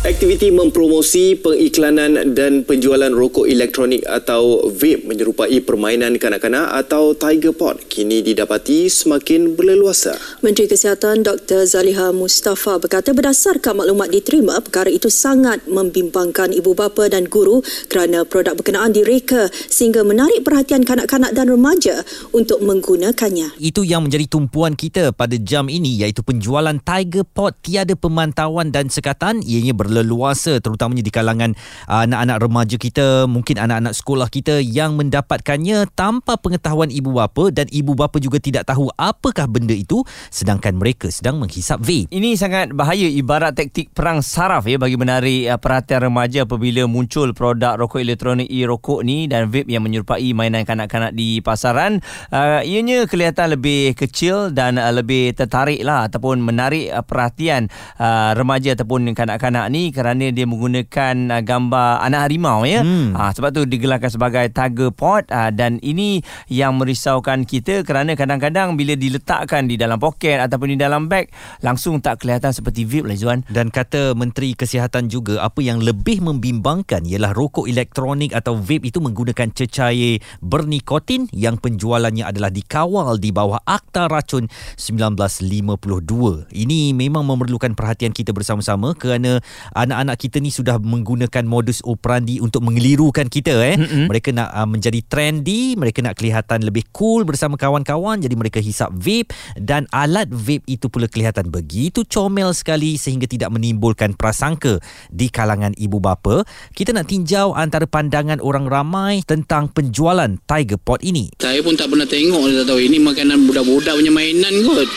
Aktiviti mempromosi pengiklanan dan penjualan rokok elektronik atau vape menyerupai permainan kanak-kanak atau tiger pot kini didapati semakin berleluasa. Menteri Kesihatan Dr. Zaliha Mustafa berkata berdasarkan maklumat diterima, perkara itu sangat membimbangkan ibu bapa dan guru kerana produk berkenaan direka sehingga menarik perhatian kanak-kanak dan remaja untuk menggunakannya. Itu yang menjadi tumpuan kita pada jam ini iaitu penjualan tiger pot tiada pemantauan dan sekatan ianya ber berleluasa terutamanya di kalangan uh, anak-anak remaja kita mungkin anak-anak sekolah kita yang mendapatkannya tanpa pengetahuan ibu bapa dan ibu bapa juga tidak tahu apakah benda itu sedangkan mereka sedang menghisap vape. Ini sangat bahaya ibarat taktik perang saraf ya bagi menarik uh, perhatian remaja apabila muncul produk rokok elektronik e-rokok ni dan vape yang menyerupai mainan kanak-kanak di pasaran. Uh, ianya kelihatan lebih kecil dan uh, lebih tertarik lah ataupun menarik uh, perhatian uh, remaja ataupun kanak-kanak ni kerana dia menggunakan uh, gambar anak harimau ya. Hmm. Ha, sebab tu digelarkan sebagai tiger pot uh, dan ini yang merisaukan kita kerana kadang-kadang bila diletakkan di dalam poket ataupun di dalam beg langsung tak kelihatan seperti vape lah Zuan. Dan kata Menteri Kesihatan juga apa yang lebih membimbangkan ialah rokok elektronik atau vape itu menggunakan cecair bernikotin yang penjualannya adalah dikawal di bawah Akta Racun 1952. Ini memang memerlukan perhatian kita bersama-sama kerana anak-anak kita ni sudah menggunakan modus operandi untuk mengelirukan kita eh. Mm-hmm. Mereka nak uh, menjadi trendy, mereka nak kelihatan lebih cool bersama kawan-kawan jadi mereka hisap vape dan alat vape itu pula kelihatan begitu comel sekali sehingga tidak menimbulkan prasangka di kalangan ibu bapa. Kita nak tinjau antara pandangan orang ramai tentang penjualan Tiger Pot ini. Saya pun tak pernah tengok tak tahu ini makanan budak-budak punya mainan kot.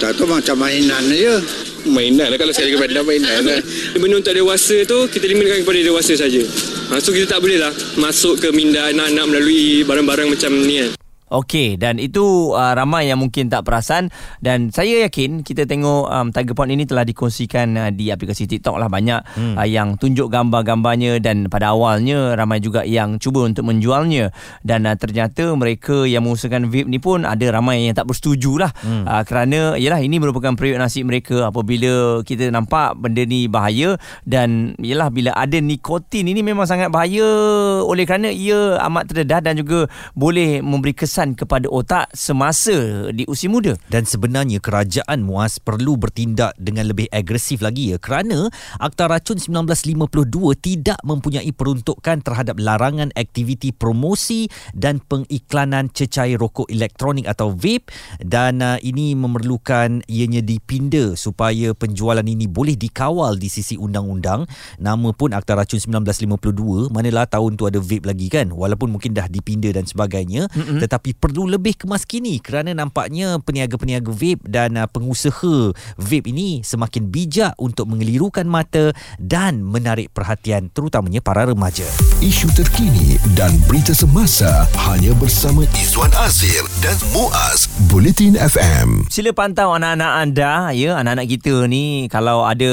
Tak tahu macam mainan je mainan lah kalau saya kata mainan lah. Benda untuk dewasa tu kita limitkan kepada dewasa saja. Ha, so kita tak boleh lah masuk ke minda anak-anak melalui barang-barang macam ni kan. Okey dan itu uh, ramai yang mungkin tak perasan. Dan saya yakin kita tengok um, Tiger Point ini telah dikongsikan uh, di aplikasi TikTok lah. Banyak hmm. uh, yang tunjuk gambar-gambarnya dan pada awalnya ramai juga yang cuba untuk menjualnya. Dan uh, ternyata mereka yang mengusahakan vape ni pun ada ramai yang tak bersetuju lah. Hmm. uh, kerana yalah ini merupakan periuk nasib mereka apabila kita nampak benda ni bahaya. Dan yalah bila ada nikotin ini memang sangat bahaya. Oleh kerana ia amat terdedah dan juga boleh memberi kesan kesan kepada otak semasa di usia muda. Dan sebenarnya kerajaan Muaz perlu bertindak dengan lebih agresif lagi ya kerana Akta Racun 1952 tidak mempunyai peruntukan terhadap larangan aktiviti promosi dan pengiklanan cecair rokok elektronik atau vape dan uh, ini memerlukan ianya dipinda supaya penjualan ini boleh dikawal di sisi undang-undang. Nama pun Akta Racun 1952 manalah tahun tu ada vape lagi kan walaupun mungkin dah dipinda dan sebagainya mm-hmm. tetapi tapi perlu lebih kemas kini kerana nampaknya peniaga-peniaga vape dan uh, pengusaha vape ini semakin bijak untuk mengelirukan mata dan menarik perhatian terutamanya para remaja. Isu terkini dan berita semasa hanya bersama Izwan Azir dan Muaz Bulletin FM. Sila pantau anak-anak anda ya anak-anak kita ni kalau ada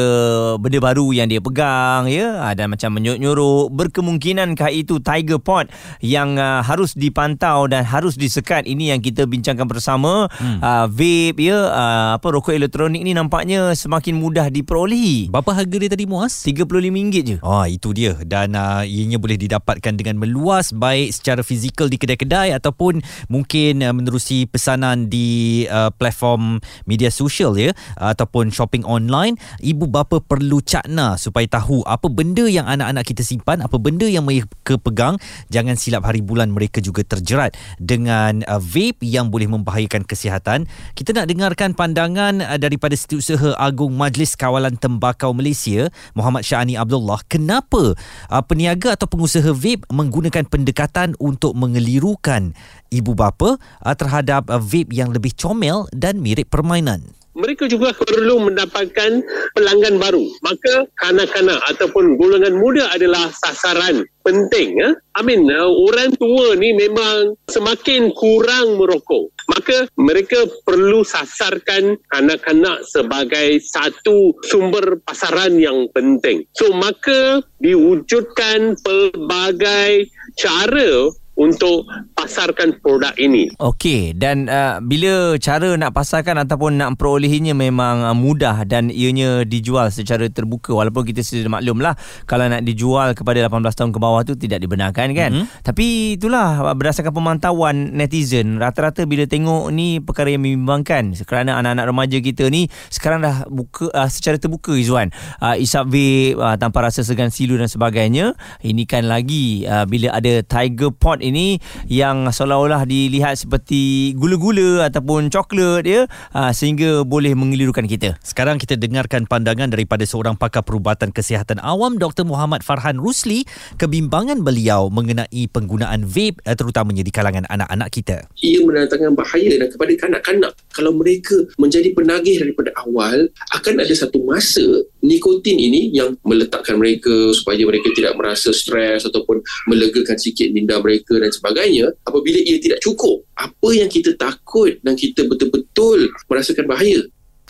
benda baru yang dia pegang ya ada macam menyuruk-nyuruk berkemungkinankah itu tiger pot yang uh, harus dipantau dan harus di sekat ini yang kita bincangkan bersama. Hmm. uh, vape ya uh, apa rokok elektronik ni nampaknya semakin mudah diperolehi. Berapa harga dia tadi muas RM35 je. Oh itu dia. Dan uh, ianya boleh didapatkan dengan meluas baik secara fizikal di kedai-kedai ataupun mungkin uh, menerusi pesanan di uh, platform media sosial ya ataupun shopping online. Ibu bapa perlu cakna supaya tahu apa benda yang anak-anak kita simpan apa benda yang mereka pegang. Jangan silap hari bulan mereka juga terjerat dengan dengan uh, vape yang boleh membahayakan kesihatan. Kita nak dengarkan pandangan uh, daripada Setiausaha Agung Majlis Kawalan Tembakau Malaysia, Muhammad Syahani Abdullah. Kenapa uh, peniaga atau pengusaha vape menggunakan pendekatan untuk mengelirukan ibu bapa uh, terhadap uh, vape yang lebih comel dan mirip permainan? Mereka juga perlu mendapatkan pelanggan baru. Maka kanak-kanak ataupun golongan muda adalah sasaran penting. Eh? I mean, uh, orang tua ni memang semakin kurang merokok. Maka mereka perlu sasarkan kanak-kanak sebagai satu sumber pasaran yang penting. So, maka diwujudkan pelbagai cara untuk pasarkan produk ini. Okey dan uh, bila cara nak pasarkan ataupun nak perolehinya memang uh, mudah dan ianya dijual secara terbuka walaupun kita sudah maklum lah kalau nak dijual kepada 18 tahun ke bawah tu tidak dibenarkan kan. Mm-hmm. Tapi itulah uh, berdasarkan pemantauan netizen rata-rata bila tengok ni perkara yang membimbangkan kerana anak-anak remaja kita ni sekarang dah buka uh, secara terbuka Izwan uh, isap vape uh, tanpa rasa segan silu dan sebagainya. Ini kan lagi uh, bila ada Tiger Pot ini yang seolah-olah dilihat seperti gula-gula ataupun coklat ya uh, sehingga boleh mengelirukan kita. Sekarang kita dengarkan pandangan daripada seorang pakar perubatan kesihatan awam Dr. Muhammad Farhan Rusli kebimbangan beliau mengenai penggunaan vape uh, terutamanya di kalangan anak-anak kita. Ia mendatangkan bahaya dan kepada kanak-kanak kalau mereka menjadi penagih daripada awal akan ada satu masa nikotin ini yang meletakkan mereka supaya mereka tidak merasa stres ataupun melegakan sikit minda mereka dan sebagainya apabila ia tidak cukup apa yang kita takut dan kita betul-betul merasakan bahaya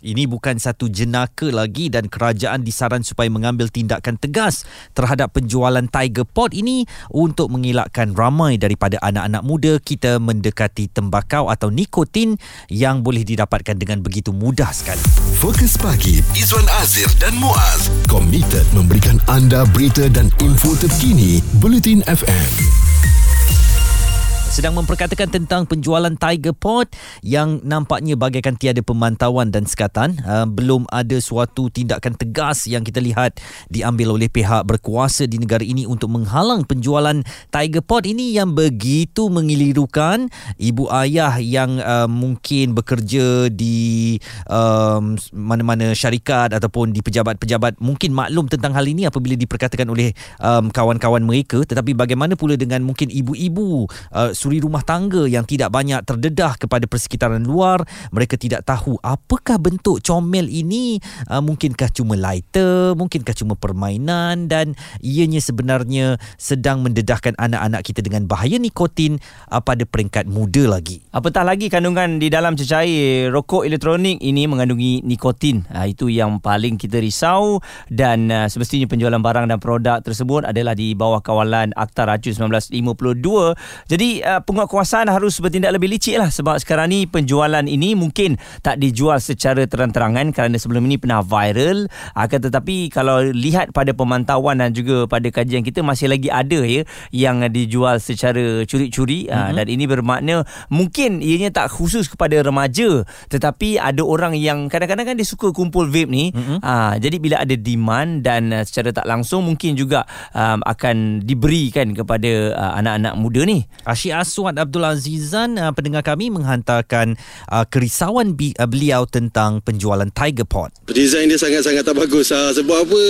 ini bukan satu jenaka lagi dan kerajaan disaran supaya mengambil tindakan tegas terhadap penjualan Tiger Pot ini untuk mengelakkan ramai daripada anak-anak muda kita mendekati tembakau atau nikotin yang boleh didapatkan dengan begitu mudah sekali. Fokus pagi Izwan Azir dan Muaz komited memberikan anda berita dan info terkini Bulletin FM sedang memperkatakan tentang penjualan Tiger Pot yang nampaknya bagaikan tiada pemantauan dan sekatan. Uh, belum ada suatu tindakan tegas yang kita lihat diambil oleh pihak berkuasa di negara ini untuk menghalang penjualan Tiger Pot ini yang begitu mengilirukan ibu ayah yang uh, mungkin bekerja di um, mana-mana syarikat ataupun di pejabat-pejabat mungkin maklum tentang hal ini apabila diperkatakan oleh um, kawan-kawan mereka tetapi bagaimana pula dengan mungkin ibu-ibu uh, suri rumah tangga yang tidak banyak terdedah kepada persekitaran luar. Mereka tidak tahu apakah bentuk comel ini. Uh, mungkinkah cuma lighter mungkinkah cuma permainan dan ianya sebenarnya sedang mendedahkan anak-anak kita dengan bahaya nikotin uh, pada peringkat muda lagi. Apatah lagi kandungan di dalam cecair rokok elektronik ini mengandungi nikotin. Uh, itu yang paling kita risau dan uh, semestinya penjualan barang dan produk tersebut adalah di bawah kawalan Akta Raju 1952 jadi uh, penguatkuasaan harus bertindak lebih licik lah. Sebab sekarang ni penjualan ini mungkin tak dijual secara terang-terangan kerana sebelum ini pernah viral. Akan tetapi kalau lihat pada pemantauan dan juga pada kajian kita masih lagi ada ya yang dijual secara curi-curi. Mm-hmm. dan ini bermakna mungkin ianya tak khusus kepada remaja tetapi ada orang yang kadang-kadang kan dia suka kumpul vape ni. Mm-hmm. aa, jadi bila ada demand dan secara tak langsung mungkin juga um, akan diberikan kepada uh, anak-anak muda ni. Asyik Aswad Abdul Azizan uh, pendengar kami menghantarkan uh, kerisauan bi- uh, beliau tentang penjualan Tiger Pot. Desain dia sangat-sangat tak bagus uh, sebab apa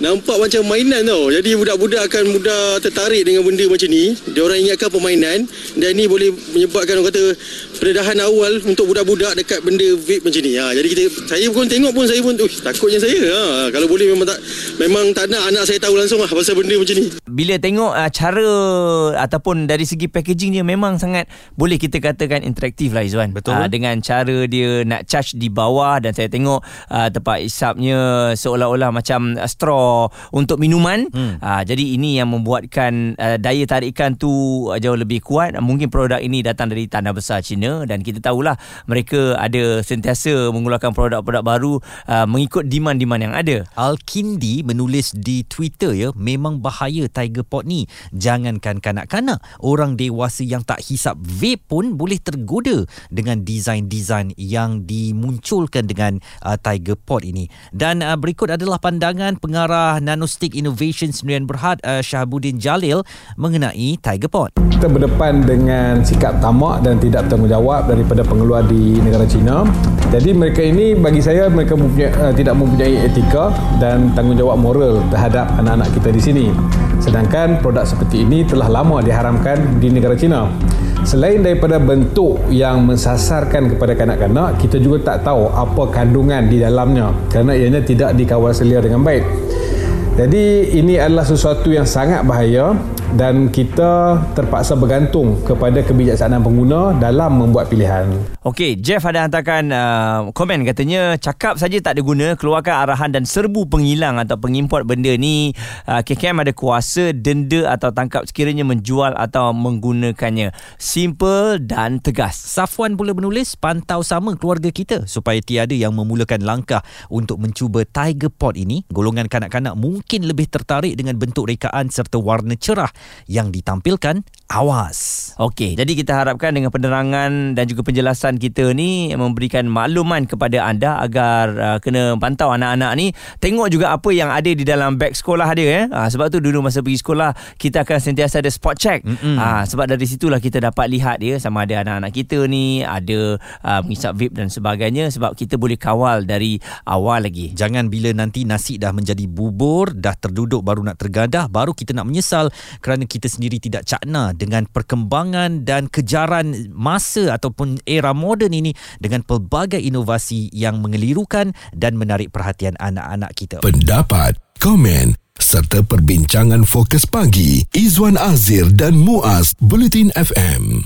nampak macam mainan tau. Jadi budak-budak akan mudah tertarik dengan benda macam ni. Dia orang ingatkan permainan dan ini boleh menyebabkan orang kata pendedahan awal untuk budak-budak dekat benda vape macam ni. Ha, jadi kita saya pun tengok pun saya pun takutnya saya. Ha, kalau boleh memang tak memang tak nak anak saya tahu langsung lah pasal benda macam ni. Bila tengok uh, cara ataupun dari segi packaging dia memang sangat boleh kita katakan interaktif lah Izwan. Betul. Uh, dengan cara dia nak charge di bawah dan saya tengok uh, tempat isapnya seolah-olah macam straw untuk minuman. Hmm. Uh, jadi ini yang membuatkan uh, daya tarikan tu jauh lebih kuat. Mungkin produk ini datang dari tanah besar China dan kita tahulah mereka ada sentiasa mengeluarkan produk-produk baru uh, mengikut demand-demand yang ada. Al-Kindi menulis di Twitter ya, memang bahaya Tiger Pot ni. Jangankan kanak-kanak, orang dewasa yang tak hisap vape pun boleh tergoda dengan desain-desain yang dimunculkan dengan uh, Tiger Pot ini. Dan uh, berikut adalah pandangan pengarah Nanostick Innovation Sendirian Berhad uh, Syahabuddin Jalil mengenai Tiger Pot. Kita berdepan dengan sikap tamak dan tidak bertanggungjawab daripada pengeluar di negara China. Jadi mereka ini bagi saya mereka mempunyai, uh, tidak mempunyai etika dan tanggungjawab moral terhadap anak-anak kita di sini. Sedangkan produk seperti ini telah lama diharamkan di negara China. Selain daripada bentuk yang mensasarkan kepada kanak-kanak, kita juga tak tahu apa kandungan di dalamnya kerana ianya tidak dikawal selia dengan baik. Jadi ini adalah sesuatu yang sangat bahaya dan kita terpaksa bergantung kepada kebijaksanaan pengguna dalam membuat pilihan. Okey, Jeff ada hantarkan uh, komen katanya cakap saja tak ada guna, keluarkan arahan dan serbu penghilang atau pengimport benda ni. Uh, KKM ada kuasa denda atau tangkap sekiranya menjual atau menggunakannya. Simple dan tegas. Safwan pula menulis pantau sama keluarga kita supaya tiada yang memulakan langkah untuk mencuba Tiger Pot ini. Golongan kanak-kanak mungkin lebih tertarik dengan bentuk rekaan serta warna cerah yang ditampilkan. Awas. Okey, jadi kita harapkan dengan penerangan dan juga penjelasan kita ni memberikan makluman kepada anda agar uh, kena pantau anak-anak ni. Tengok juga apa yang ada di dalam beg sekolah dia eh. Uh, sebab tu dulu masa pergi sekolah kita akan sentiasa ada spot check. Uh, sebab dari situlah kita dapat lihat ya sama ada anak-anak kita ni ada uh, mengisap vape dan sebagainya sebab kita boleh kawal dari awal lagi. Jangan bila nanti nasi dah menjadi bubur, dah terduduk baru nak tergadah, baru kita nak menyesal kerana kita sendiri tidak cakna dengan perkembangan dan kejaran masa ataupun era moden ini dengan pelbagai inovasi yang mengelirukan dan menarik perhatian anak-anak kita. Pendapat, komen serta perbincangan fokus pagi Izwan Azir dan Muaz Bulletin FM.